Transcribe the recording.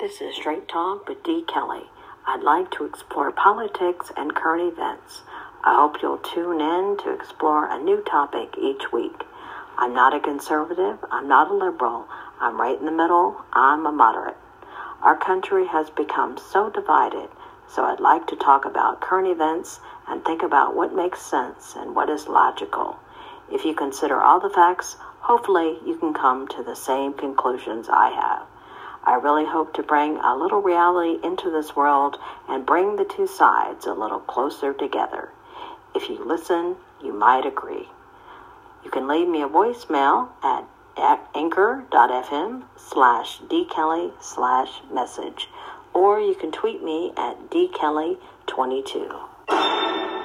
This is Straight Talk with D. Kelly. I'd like to explore politics and current events. I hope you'll tune in to explore a new topic each week. I'm not a conservative, I'm not a liberal, I'm right in the middle, I'm a moderate. Our country has become so divided, so I'd like to talk about current events and think about what makes sense and what is logical. If you consider all the facts, hopefully you can come to the same conclusions I have. I really hope to bring a little reality into this world and bring the two sides a little closer together. If you listen, you might agree. You can leave me a voicemail at anchor.fm slash dkelly slash message or you can tweet me at dkelly22.